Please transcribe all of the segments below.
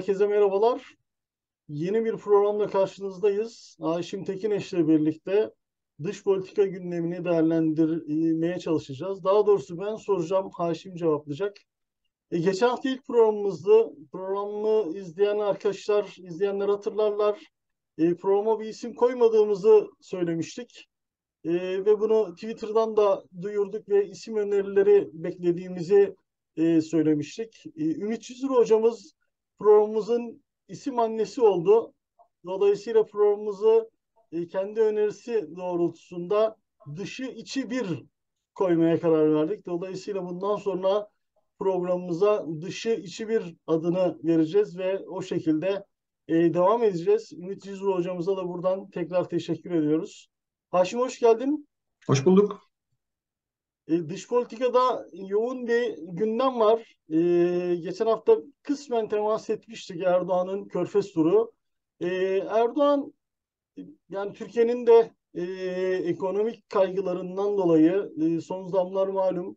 Herkese merhabalar. Yeni bir programla karşınızdayız. Haşim Tekineş'le birlikte dış politika gündemini değerlendirmeye çalışacağız. Daha doğrusu ben soracağım, Haşim cevaplayacak. E, geçen hafta ilk programımızdı. Programı izleyen arkadaşlar, izleyenler hatırlarlar. E, programa bir isim koymadığımızı söylemiştik. E, ve bunu Twitter'dan da duyurduk ve isim önerileri beklediğimizi e, söylemiştik. E, Ümit Çizir hocamız programımızın isim annesi oldu. Dolayısıyla programımızı e, kendi önerisi doğrultusunda dışı içi bir koymaya karar verdik. Dolayısıyla bundan sonra programımıza dışı içi bir adını vereceğiz ve o şekilde e, devam edeceğiz. Ümit Cizur hocamıza da buradan tekrar teşekkür ediyoruz. Haşim hoş geldin. Hoş bulduk. E, dış politikada yoğun bir gündem var. E, geçen hafta kısmen temas etmiştik Erdoğan'ın Körfez turu. E, Erdoğan yani Türkiye'nin de e, ekonomik kaygılarından dolayı e, son zamlar malum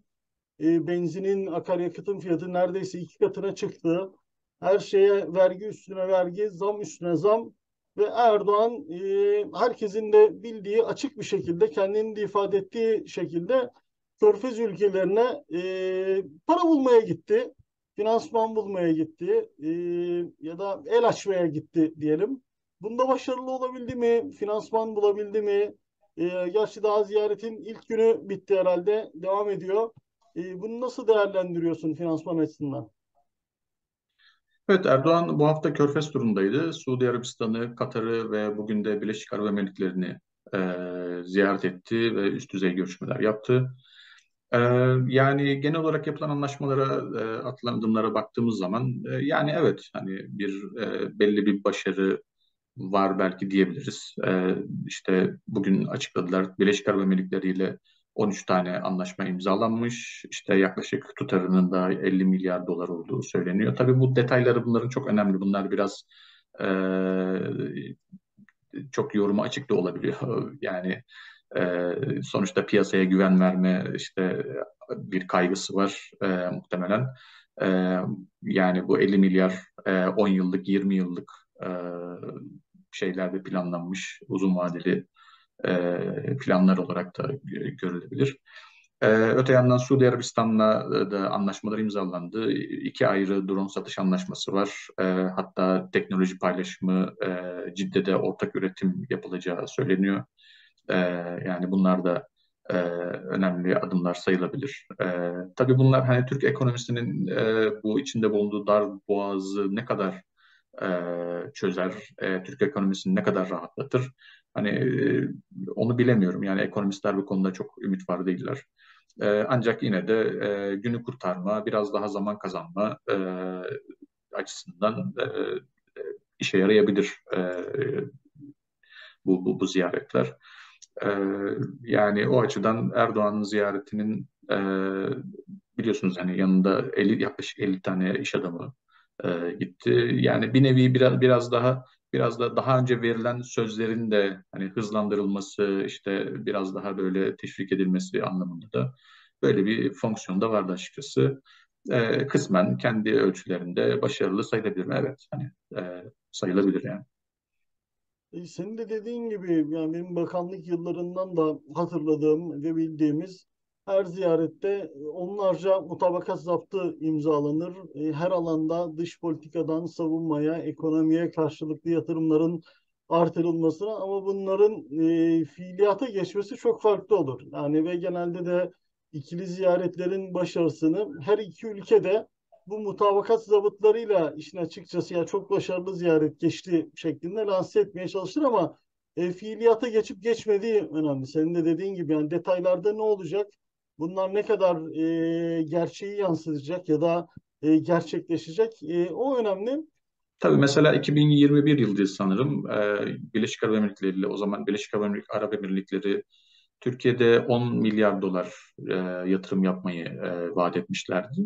e, benzinin akaryakıtın fiyatı neredeyse iki katına çıktı. Her şeye vergi üstüne vergi, zam üstüne zam ve Erdoğan e, herkesin de bildiği açık bir şekilde kendini de ifade ettiği şekilde Körfez ülkelerine e, para bulmaya gitti. Finansman bulmaya gitti. E, ya da el açmaya gitti diyelim. Bunda başarılı olabildi mi? Finansman bulabildi mi? E, gerçi daha ziyaretin ilk günü bitti herhalde. Devam ediyor. E, bunu nasıl değerlendiriyorsun finansman açısından? Evet Erdoğan bu hafta Körfez turundaydı. Suudi Arabistan'ı, Katar'ı ve bugün de Birleşik Arap Emirlikleri'ni e, ziyaret etti ve üst düzey görüşmeler yaptı. E, yani genel olarak yapılan anlaşmalara, e, atılan adımlara baktığımız zaman e, yani evet hani bir e, belli bir başarı var belki diyebiliriz. E, işte bugün açıkladılar Birleşik Arap Emirlikleri ile 13 tane anlaşma imzalanmış. İşte yaklaşık tutarının da 50 milyar dolar olduğu söyleniyor. Tabii bu detayları bunların çok önemli. Bunlar biraz e, çok yoruma açık da olabiliyor. Yani e, sonuçta piyasaya güven verme işte bir kaygısı var e, muhtemelen. E, yani bu 50 milyar e, 10 yıllık 20 yıllık e, şeylerde planlanmış uzun vadeli e, planlar olarak da görülebilir. E, öte yandan Suudi Arabistan'la da anlaşmalar imzalandı. İki ayrı drone satış anlaşması var. E, hatta teknoloji paylaşımı Cidde'de ortak üretim yapılacağı söyleniyor. Yani bunlar da önemli adımlar sayılabilir. Tabii bunlar hani Türk ekonomisinin bu içinde bulunduğu dar boğazı ne kadar çözer, Türk ekonomisini ne kadar rahatlatır Hani e, onu bilemiyorum. Yani ekonomistler bu konuda çok ümit var değiller. E, ancak yine de e, günü kurtarma, biraz daha zaman kazanma e, açısından e, işe yarayabilir e, bu, bu, bu ziyaretler. E, yani o açıdan Erdoğan'ın ziyaretinin e, biliyorsunuz hani yanında 50, yaklaşık 50 tane iş adamı e, gitti. Yani bir nevi biraz biraz daha biraz da daha önce verilen sözlerin de hani hızlandırılması işte biraz daha böyle teşvik edilmesi anlamında da böyle bir fonksiyon da vardı açıkçası. E, kısmen kendi ölçülerinde başarılı sayılabilir mi? Evet hani e, sayılabilir yani. E, senin de dediğin gibi yani benim bakanlık yıllarından da hatırladığım ve bildiğimiz her ziyarette onlarca mutabakat zaptı imzalanır. E, her alanda dış politikadan savunmaya, ekonomiye karşılıklı yatırımların artırılmasına ama bunların e, fiiliyata geçmesi çok farklı olur. Yani ve genelde de ikili ziyaretlerin başarısını her iki ülkede bu mutabakat zabıtlarıyla işin açıkçası ya çok başarılı ziyaret geçti şeklinde lanse etmeye çalışır ama e, fiiliyata geçip geçmediği önemli. Senin de dediğin gibi yani detaylarda ne olacak? bunlar ne kadar e, gerçeği yansıtacak ya da e, gerçekleşecek e, o önemli. Tabii mesela 2021 yılıydı sanırım. E, Birleşik Arap Emirlikleri ile o zaman Birleşik Arap Emirlikleri Türkiye'de 10 milyar dolar e, yatırım yapmayı e, vaat etmişlerdi.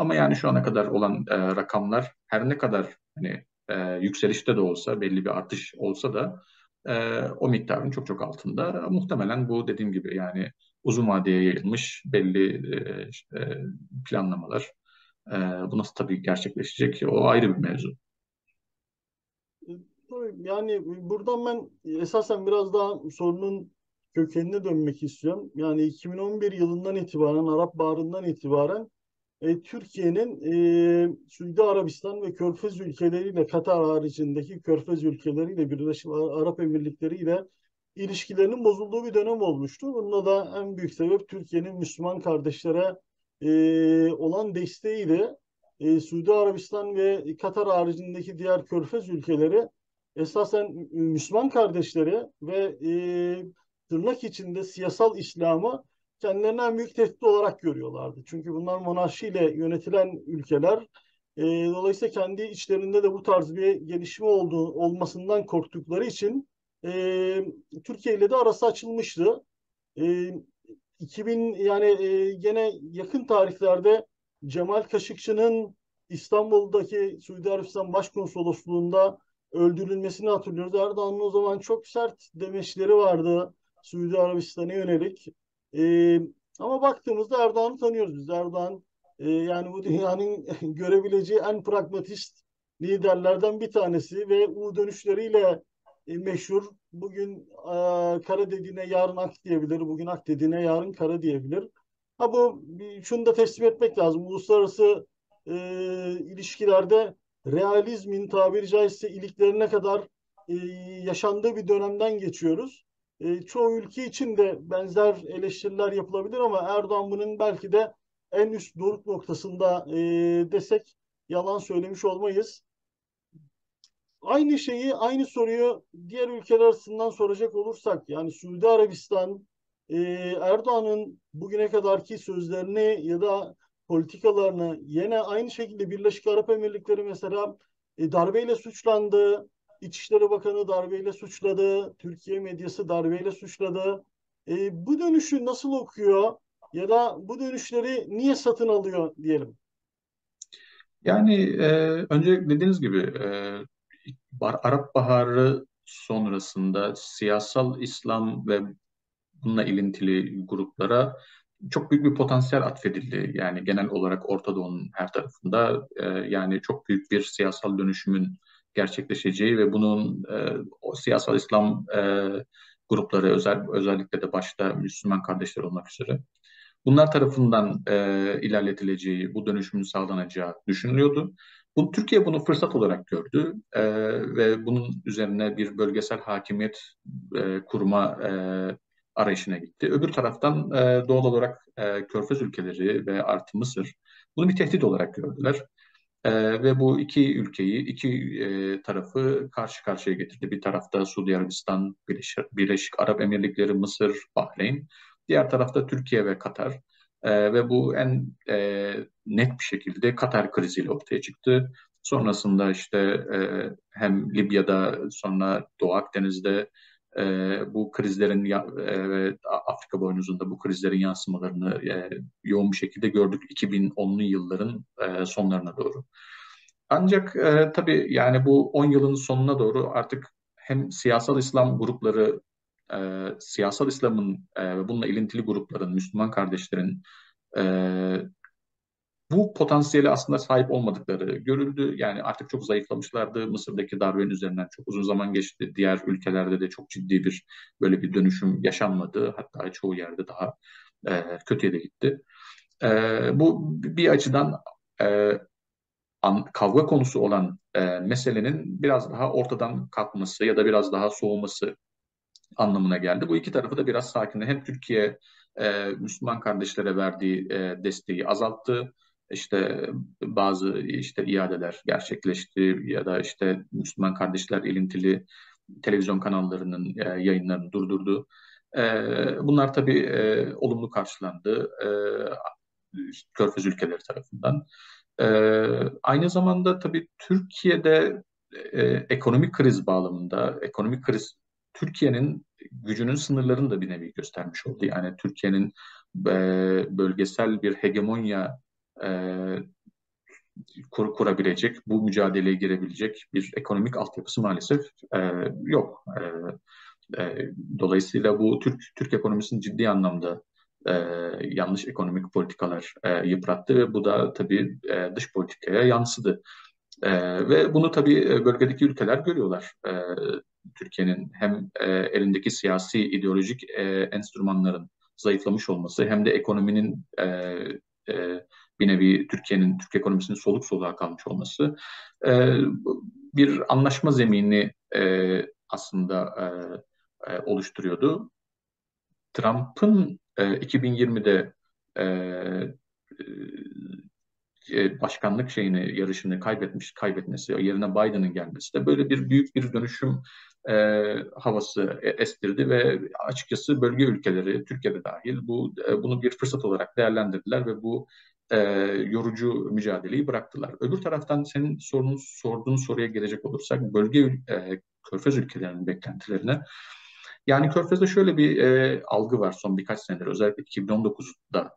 Ama yani şu ana kadar olan e, rakamlar her ne kadar hani e, yükselişte de olsa belli bir artış olsa da e, o miktarın çok çok altında. Muhtemelen bu dediğim gibi yani uzun vadeye yayılmış belli e, planlamalar. E, bu nasıl tabii gerçekleşecek o ayrı bir mevzu. yani buradan ben esasen biraz daha sorunun kökenine dönmek istiyorum. Yani 2011 yılından itibaren, Arap Baharı'ndan itibaren e, Türkiye'nin e, Suudi Arabistan ve Körfez ülkeleriyle Katar haricindeki Körfez ülkeleriyle Birleşik Arap Emirlikleri ile ilişkilerinin bozulduğu bir dönem olmuştu. Bunda da en büyük sebep Türkiye'nin Müslüman kardeşlere e, olan desteğiyle e, Suudi Arabistan ve Katar haricindeki diğer Körfez ülkeleri esasen Müslüman kardeşleri ve e, tırnak içinde siyasal İslam'ı kendilerine en büyük tehdit olarak görüyorlardı. Çünkü bunlar monarşiyle yönetilen ülkeler. E, dolayısıyla kendi içlerinde de bu tarz bir gelişme olduğu olmasından korktukları için e, Türkiye ile de arası açılmıştı. E, 2000 yani e, gene yakın tarihlerde Cemal Kaşıkçı'nın İstanbul'daki Suudi Arabistan Başkonsolosluğu'nda öldürülmesini hatırlıyoruz. Erdoğan'ın o zaman çok sert demeçleri vardı Suudi Arabistan'a yönelik. E, ama baktığımızda Erdoğan'ı tanıyoruz biz. Erdoğan e, yani bu dünyanın görebileceği en pragmatist liderlerden bir tanesi ve U dönüşleriyle e, meşhur. Bugün e, kara dediğine yarın ak diyebilir. Bugün ak dediğine yarın kara diyebilir. Ha bu şunu da teslim etmek lazım. Uluslararası e, ilişkilerde realizmin tabiri caizse iliklerine kadar e, yaşandığı bir dönemden geçiyoruz. E, çoğu ülke için de benzer eleştiriler yapılabilir ama Erdoğan bunun belki de en üst doruk noktasında e, desek yalan söylemiş olmayız. Aynı şeyi, aynı soruyu diğer ülkeler arasından soracak olursak yani Suudi Arabistan, e, Erdoğan'ın bugüne kadarki sözlerini ya da politikalarını yine aynı şekilde Birleşik Arap Emirlikleri mesela e, darbeyle suçlandı. İçişleri Bakanı darbeyle suçladı. Türkiye medyası darbeyle suçladı. E, bu dönüşü nasıl okuyor ya da bu dönüşleri niye satın alıyor diyelim? Yani e, önce dediğiniz gibi e, Arap Baharı sonrasında siyasal İslam ve bununla ilintili gruplara çok büyük bir potansiyel atfedildi. Yani genel olarak Orta Doğu'nun her tarafında e, yani çok büyük bir siyasal dönüşümün gerçekleşeceği ve bunun e, o siyasal İslam e, grupları özel özellikle de başta Müslüman kardeşler olmak üzere bunlar tarafından e, ilerletileceği, bu dönüşümün sağlanacağı düşünülüyordu. Bu, Türkiye bunu fırsat olarak gördü e, ve bunun üzerine bir bölgesel hakimiyet e, kurma e, arayışına gitti. Öbür taraftan e, doğal olarak e, Körfez ülkeleri ve artı Mısır bunu bir tehdit olarak gördüler. E, ve bu iki ülkeyi, iki e, tarafı karşı karşıya getirdi. Bir tarafta Suudi Arabistan, Birleşik, Birleşik Arap Emirlikleri, Mısır, Bahreyn. Diğer tarafta Türkiye ve Katar. E, ve bu en e, net bir şekilde Katar kriziyle ortaya çıktı. Sonrasında işte e, hem Libya'da sonra Doğu Akdeniz'de e, bu krizlerin e, Afrika boynuzunda bu krizlerin yansımalarını e, yoğun bir şekilde gördük 2010'lu yılların e, sonlarına doğru. Ancak e, tabii yani bu 10 yılın sonuna doğru artık hem siyasal İslam grupları, e, siyasal İslam'ın ve bununla ilintili grupların, Müslüman kardeşlerin e, bu potansiyeli aslında sahip olmadıkları görüldü. Yani artık çok zayıflamışlardı. Mısır'daki darbenin üzerinden çok uzun zaman geçti. Diğer ülkelerde de çok ciddi bir böyle bir dönüşüm yaşanmadı. Hatta çoğu yerde daha e, kötüye de gitti. E, bu bir açıdan e, an, kavga konusu olan e, meselenin biraz daha ortadan kalkması ya da biraz daha soğuması anlamına geldi. Bu iki tarafı da biraz sakinle hem Türkiye e, Müslüman kardeşlere verdiği e, desteği azalttı işte bazı işte iadeler gerçekleşti ya da işte Müslüman kardeşler ilintili televizyon kanallarının e, yayınlarını durdurdu. E, bunlar tabii e, olumlu karşılandı e, Körfez ülkeleri tarafından. Aynı zamanda tabii Türkiye'de e, ekonomik kriz bağlamında, ekonomik kriz Türkiye'nin gücünün sınırlarını da bir nevi göstermiş oldu. Yani Türkiye'nin bölgesel bir hegemonya kur, kurabilecek, bu mücadeleye girebilecek bir ekonomik altyapısı maalesef e, yok. E, e, dolayısıyla bu Türk Türk ekonomisini ciddi anlamda e, yanlış ekonomik politikalar e, yıprattı ve bu da tabii e, dış politikaya yansıdı. E, ve bunu tabii bölgedeki ülkeler görüyorlar. E, Türkiye'nin hem e, elindeki siyasi ideolojik e, enstrümanların zayıflamış olması hem de ekonominin e, e, bir nevi Türkiye'nin Türk ekonomisinin soluk soluğa kalmış olması e, bir anlaşma zemini e, aslında e, e, oluşturuyordu. Trump'ın e, 2020'de e, e, başkanlık şeyini yarışını kaybetmiş kaybetmesi yerine Biden'ın gelmesi de böyle bir büyük bir dönüşüm e, havası e, estirdi ve açıkçası bölge ülkeleri Türkiye'de dahil bu e, bunu bir fırsat olarak değerlendirdiler ve bu e, yorucu mücadeleyi bıraktılar. Öbür taraftan senin sorunu, sorduğun soruya gelecek olursak bölge e, Körfez ülkelerinin beklentilerine yani Körfez'de şöyle bir e, algı var son birkaç senedir özellikle 2019'da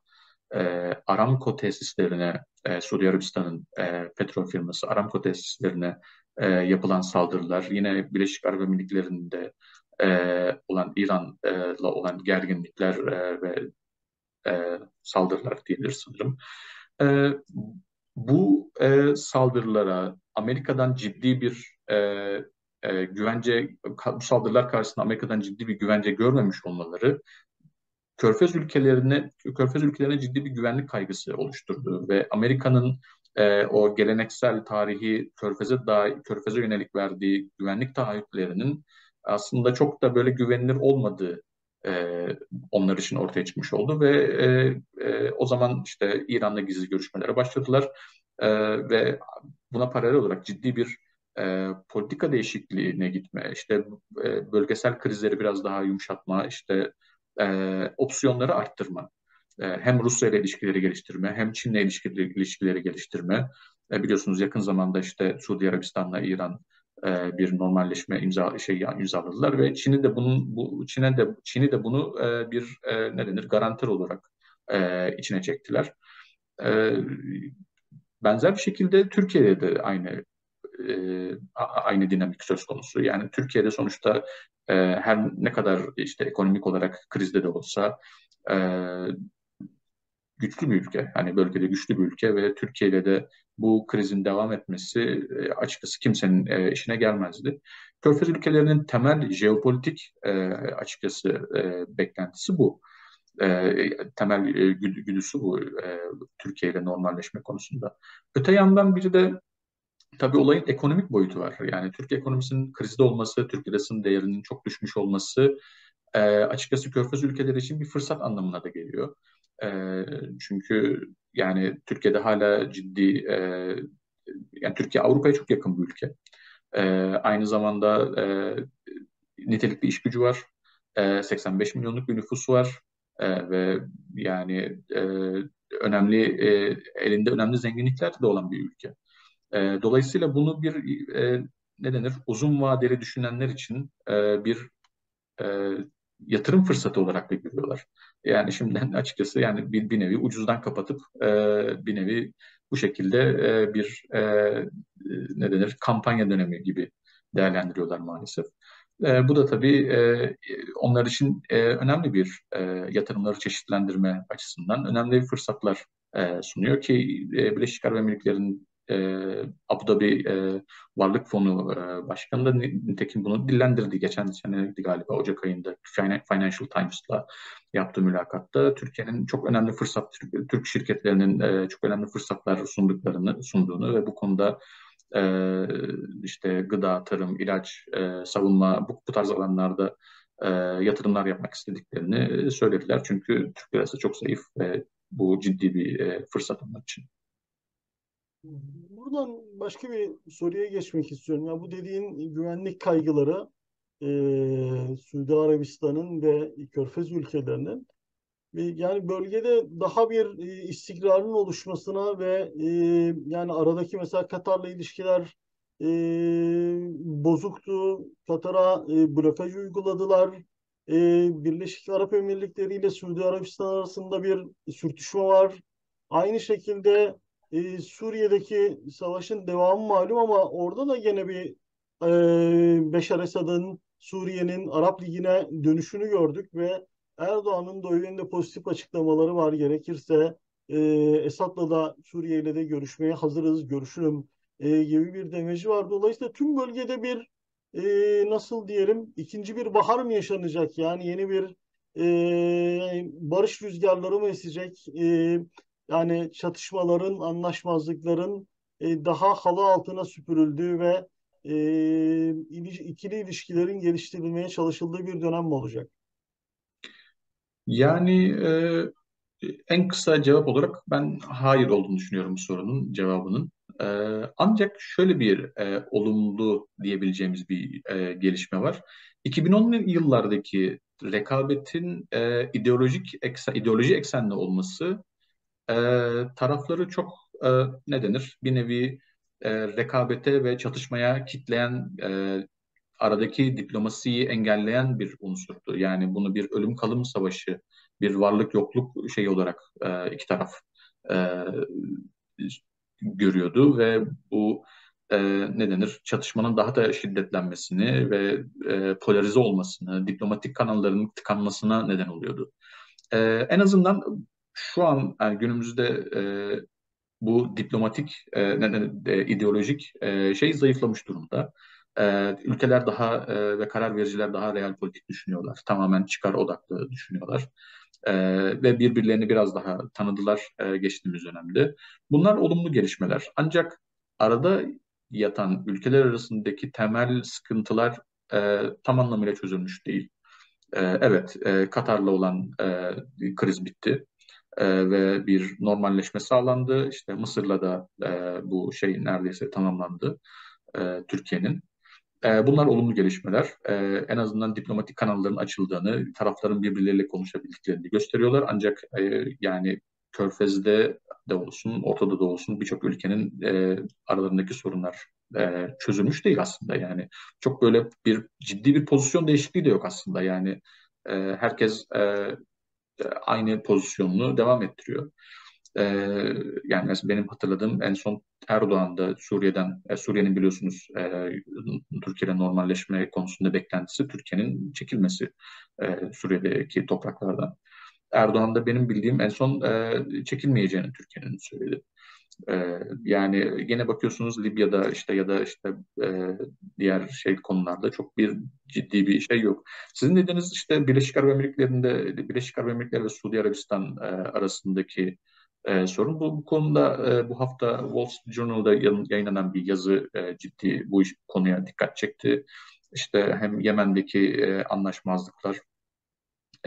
e, Aramco tesislerine e, Suudi Arabistan'ın e, petrol firması Aramco tesislerine e, yapılan saldırılar yine Birleşik Arap Emirlikleri'nde e, olan İran'la olan gerginlikler e, ve e, saldırılar diyebilir sanırım. E, bu e, saldırılara Amerika'dan ciddi bir e, e, güvence, bu saldırılar karşısında Amerika'dan ciddi bir güvence görmemiş olmaları Körfez ülkelerine Körfez ülkelerine ciddi bir güvenlik kaygısı oluşturdu ve Amerika'nın e, o geleneksel tarihi Körfez'e dair Körfez'e yönelik verdiği güvenlik taahhütlerinin aslında çok da böyle güvenilir olmadığı e, onlar için ortaya çıkmış oldu ve e, e, o zaman işte İran'la gizli görüşmelere başladılar e, ve buna paralel olarak ciddi bir e, politika değişikliğine gitme, işte e, bölgesel krizleri biraz daha yumuşatma, işte e, opsiyonları arttırma. E, hem Rusya ile ilişkileri geliştirme, hem Çin'le ilişkileri, ilişkileri geliştirme. E, biliyorsunuz yakın zamanda işte Suudi Arabistan'la İran e, bir normalleşme imza şey imzaladılar ve Çin'i de bunun bu Çin'e de Çin'i de bunu e, bir e, ne denir garanter olarak e, içine çektiler. E, benzer bir şekilde Türkiye'de de aynı e, aynı dinamik söz konusu. Yani Türkiye'de sonuçta e, her ne kadar işte ekonomik olarak krizde de olsa e, güçlü bir ülke. Hani bölgede güçlü bir ülke ve Türkiye ile de bu krizin devam etmesi e, açıkçası kimsenin e, işine gelmezdi. Körfez ülkelerinin temel jeopolitik e, açıkçası beklentisi bu. Temel güdüsü bu Türkiye ile normalleşme konusunda. Öte yandan biri de Tabii olayın ekonomik boyutu var. Yani Türk ekonomisinin krizde olması, Türk lirasının değerinin çok düşmüş olması açıkçası Körfez ülkeleri için bir fırsat anlamına da geliyor. E, çünkü yani Türkiye'de hala ciddi, e, yani Türkiye Avrupa'ya çok yakın bir ülke. E, aynı zamanda e, nitelikli iş gücü var. E, 85 milyonluk bir nüfusu var. E, ve yani e, önemli e, elinde önemli zenginlikler de olan bir ülke. E, dolayısıyla bunu bir e, ne denir uzun vadeli düşünenler için e, bir e, yatırım fırsatı olarak da görüyorlar. Yani şimdiden açıkçası yani bir, bir nevi ucuzdan kapatıp e, bir nevi bu şekilde e, bir e, ne denir kampanya dönemi gibi değerlendiriyorlar maalesef. E, bu da tabii e, onlar için e, önemli bir e, yatırımları çeşitlendirme açısından önemli fırsatlar e, sunuyor ki e, Birleşik Arap Emirlikleri'nin e, Abu Dhabi e, Varlık Fonu e, Başkanı da nitekim bunu dillendirdi. Geçen seneydi galiba Ocak ayında Financial Times'la yaptığı mülakatta Türkiye'nin çok önemli fırsat, Türk şirketlerinin e, çok önemli fırsatlar sunduklarını sunduğunu ve bu konuda e, işte gıda, tarım, ilaç, e, savunma bu, bu tarz alanlarda e, yatırımlar yapmak istediklerini söylediler. Çünkü Türk lirası çok zayıf ve bu ciddi bir e, fırsat onlar için. Buradan başka bir soruya geçmek istiyorum. Ya bu dediğin güvenlik kaygıları e, Suudi Arabistan'ın ve Körfez ülkelerinin yani bölgede daha bir e, istikrarın oluşmasına ve e, yani aradaki mesela Katar'la ilişkiler e, bozuktu. Katar'a e, blokaj uyguladılar. E, Birleşik Arap Emirlikleri ile Suudi Arabistan arasında bir sürtüşme var. Aynı şekilde e, Suriye'deki savaşın devamı malum ama orada da gene bir e, Beşar Esad'ın Suriye'nin Arap Ligi'ne dönüşünü gördük ve Erdoğan'ın da o yönde pozitif açıklamaları var. Gerekirse e, Esad'la da Suriye ile de görüşmeye hazırız, görüşürüm e, gibi bir demeci var. Dolayısıyla tüm bölgede bir e, nasıl diyelim ikinci bir bahar mı yaşanacak? Yani yeni bir e, barış rüzgarları mı esecek? E, yani çatışmaların, anlaşmazlıkların e, daha halı altına süpürüldüğü ve e, ikili ilişkilerin geliştirilmeye çalışıldığı bir dönem mi olacak? Yani e, en kısa cevap olarak ben hayır olduğunu düşünüyorum sorunun cevabının. E, ancak şöyle bir e, olumlu diyebileceğimiz bir e, gelişme var. 2010'lu yıllardaki rekabetin e, ideolojik eksen, ideoloji eksenli olması e, tarafları çok e, ne denir? Bir nevi e, rekabete ve çatışmaya kitleyen e, aradaki diplomasiyi engelleyen bir unsurdu. Yani bunu bir ölüm kalım savaşı, bir varlık yokluk şeyi olarak e, iki taraf e, görüyordu ve bu e, ne denir çatışmanın daha da şiddetlenmesini ve e, polarize olmasını, diplomatik kanalların tıkanmasına neden oluyordu. E, en azından şu an yani günümüzde e, bu diplomatik, e, e, ideolojik e, şey zayıflamış durumda. E, ülkeler daha e, ve karar vericiler daha real politik düşünüyorlar. Tamamen çıkar odaklı düşünüyorlar. E, ve birbirlerini biraz daha tanıdılar e, geçtiğimiz dönemde. Bunlar olumlu gelişmeler. Ancak arada yatan ülkeler arasındaki temel sıkıntılar e, tam anlamıyla çözülmüş değil. E, evet, e, Katar'la olan e, kriz bitti e, ve bir normalleşme sağlandı. İşte Mısır'la da e, bu şey neredeyse tamamlandı e, Türkiye'nin. E, bunlar olumlu gelişmeler. E, en azından diplomatik kanalların açıldığını, tarafların birbirleriyle konuşabildiklerini gösteriyorlar. Ancak e, yani Körfez'de de olsun, Ortada da olsun birçok ülkenin e, aralarındaki sorunlar e, çözülmüş değil aslında. Yani çok böyle bir ciddi bir pozisyon değişikliği de yok aslında. Yani e, herkes e, aynı pozisyonunu devam ettiriyor. Ee, yani mesela benim hatırladığım en son Erdoğan'da Suriye'den, e, Suriye'nin biliyorsunuz e, Türkiye'yle normalleşme konusunda beklentisi Türkiye'nin çekilmesi e, Suriye'deki topraklardan. Erdoğan da benim bildiğim en son e, çekilmeyeceğini Türkiye'nin söyledi. Ee, yani yine bakıyorsunuz Libya'da işte ya da işte e, diğer şey konularda çok bir ciddi bir şey yok. Sizin dediğiniz işte Birleşik Arap Emirlikleri'nde Birleşik Arap Emirlikleri ve Suudi Arabistan e, arasındaki e, sorun. Bu, bu konuda bu hafta Wall Street Journal'da yayınlanan bir yazı ciddi bu konuya dikkat çekti. İşte hem Yemen'deki anlaşmazlıklar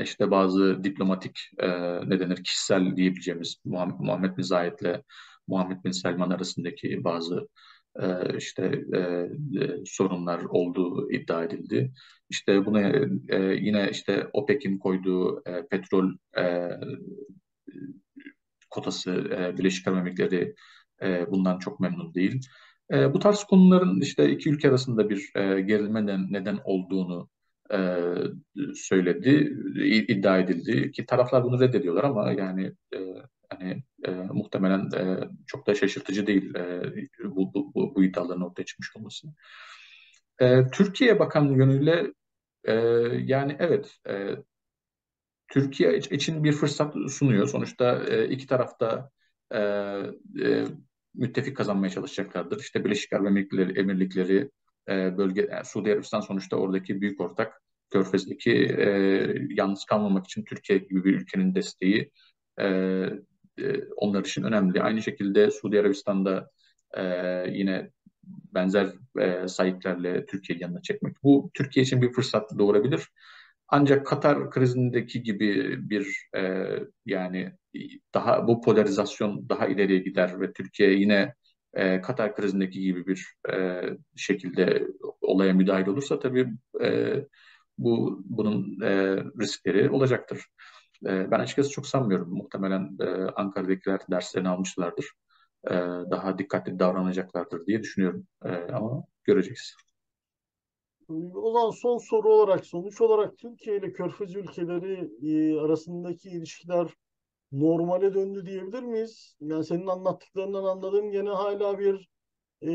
işte bazı diplomatik e, ne denir kişisel diyebileceğimiz Muhammed Müzahit'le Muhammed Bin Selman arasındaki bazı e, işte e, e, sorunlar olduğu iddia edildi. İşte buna e, yine işte OPEC'in koyduğu e, petrol e, kotası e, Birleşik Arap Emirlikleri e, bundan çok memnun değil. E, bu tarz konuların işte iki ülke arasında bir e, gerilme neden olduğunu e, söyledi, iddia edildi ki taraflar bunu reddediyorlar ama yani e, hani muhtemelen e, çok da şaşırtıcı değil e, bu, bu, bu, bu iddiaların ortaya çıkmış olması. E, Türkiye'ye bakan yönüyle e, yani evet e, Türkiye için bir fırsat sunuyor. Sonuçta e, iki tarafta e, e, müttefik kazanmaya çalışacaklardır. İşte Birleşik Arap Emirlikleri, Emirlikleri e, bölge, yani Suudi Arabistan sonuçta oradaki büyük ortak. Körfez'deki e, yalnız kalmamak için Türkiye gibi bir ülkenin desteği e, e, onlar için önemli. Aynı şekilde Suudi Arabistan'da e, yine benzer e, sahiplerle Türkiye yanına çekmek. Bu Türkiye için bir fırsat doğurabilir. Ancak Katar krizindeki gibi bir e, yani daha bu polarizasyon daha ileriye gider ve Türkiye yine e, Katar krizindeki gibi bir e, şekilde olaya müdahil olursa tabii e, bu bunun e, riskleri olacaktır. E, ben açıkçası çok sanmıyorum. Muhtemelen e, Ankara'dakiler derslerini almışlardır. E, daha dikkatli davranacaklardır diye düşünüyorum. E, ama göreceğiz. O zaman son soru olarak, sonuç olarak Türkiye ile Körfez ülkeleri e, arasındaki ilişkiler normale döndü diyebilir miyiz? Yani senin anlattıklarından anladığım gene hala bir e,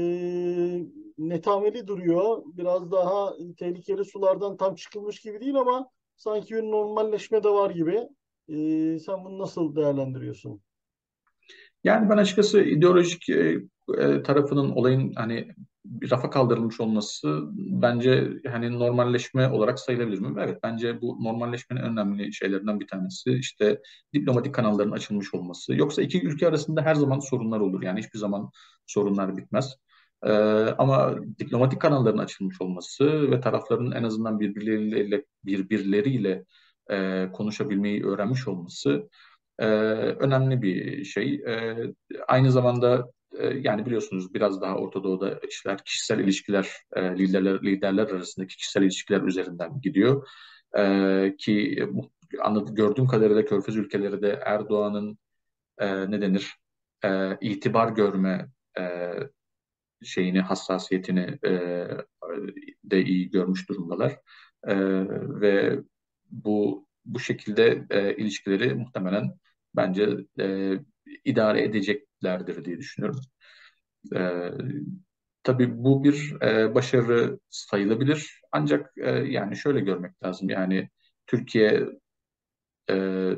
netameli duruyor. Biraz daha tehlikeli sulardan tam çıkılmış gibi değil ama sanki bir normalleşme de var gibi. E, sen bunu nasıl değerlendiriyorsun? Yani ben açıkçası ideolojik e, e, tarafının olayın hani rafa kaldırılmış olması bence hani normalleşme olarak sayılabilir mi? Evet bence bu normalleşmenin en önemli şeylerinden bir tanesi işte diplomatik kanalların açılmış olması. Yoksa iki ülke arasında her zaman sorunlar olur. Yani hiçbir zaman sorunlar bitmez. Ee, ama diplomatik kanalların açılmış olması ve tarafların en azından birbirleriyle birbirleriyle e, konuşabilmeyi öğrenmiş olması e, önemli bir şey. E, aynı zamanda e, yani biliyorsunuz biraz daha Orta Doğu'da işler kişisel ilişkiler, e, liderler, liderler arasındaki kişisel ilişkiler üzerinden gidiyor. E, ki anladım, gördüğüm kadarıyla Körfez ülkeleri de Erdoğan'ın e, ne denir e, itibar görme e, şeyini, hassasiyetini e, de iyi görmüş durumdalar. E, ve bu bu şekilde e, ilişkileri muhtemelen bence e, idare edeceklerdir diye düşünüyorum. E, tabii bu bir e, başarı sayılabilir. Ancak e, yani şöyle görmek lazım. Yani Türkiye e,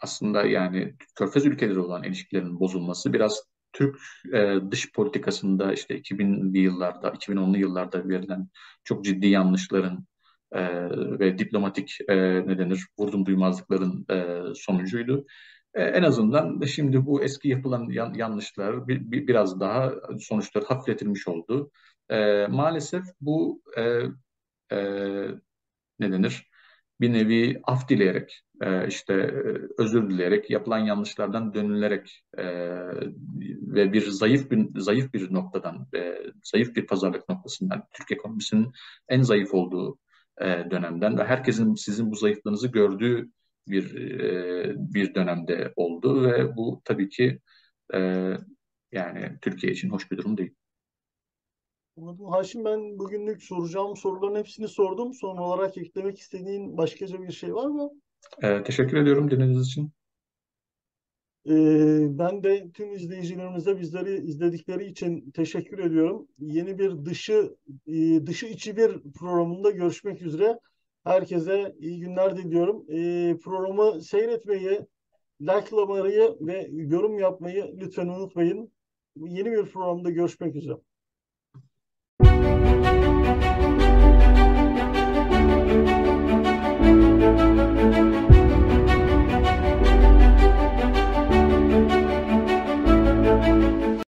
aslında yani Körfez ülkeleri olan ilişkilerin bozulması biraz Türk e, dış politikasında işte 2000'li yıllarda, 2010'lu yıllarda verilen çok ciddi yanlışların e, ve diplomatik e, ne denir vurdum duymazlıkların e, sonucuydu. E, en azından şimdi bu eski yapılan yan, yanlışlar bir, bir, biraz daha sonuçları hafifletilmiş oldu. E, maalesef bu e, e, ne denir? Bir nevi af dileyerek, e, işte e, özür dileyerek, yapılan yanlışlardan dönülerek e, ve bir zayıf bir zayıf bir noktadan, e, zayıf bir pazarlık noktasından, Türk ekonomisinin en zayıf olduğu e, dönemden ve herkesin sizin bu zayıflığınızı gördüğü bir e, bir dönemde oldu ve bu tabii ki e, yani Türkiye için hoş bir durum değil. Anladım. Haşim ben bugünlük soracağım soruların hepsini sordum. Son olarak eklemek istediğin başkaca bir şey var mı? Ee, teşekkür ediyorum dinlediğiniz için. Ee, ben de tüm izleyicilerimize bizleri izledikleri için teşekkür ediyorum. Yeni bir dışı e, dışı içi bir programında görüşmek üzere. Herkese iyi günler diliyorum. Ee, programı seyretmeyi, likelamayı ve yorum yapmayı lütfen unutmayın. Yeni bir programda görüşmek üzere.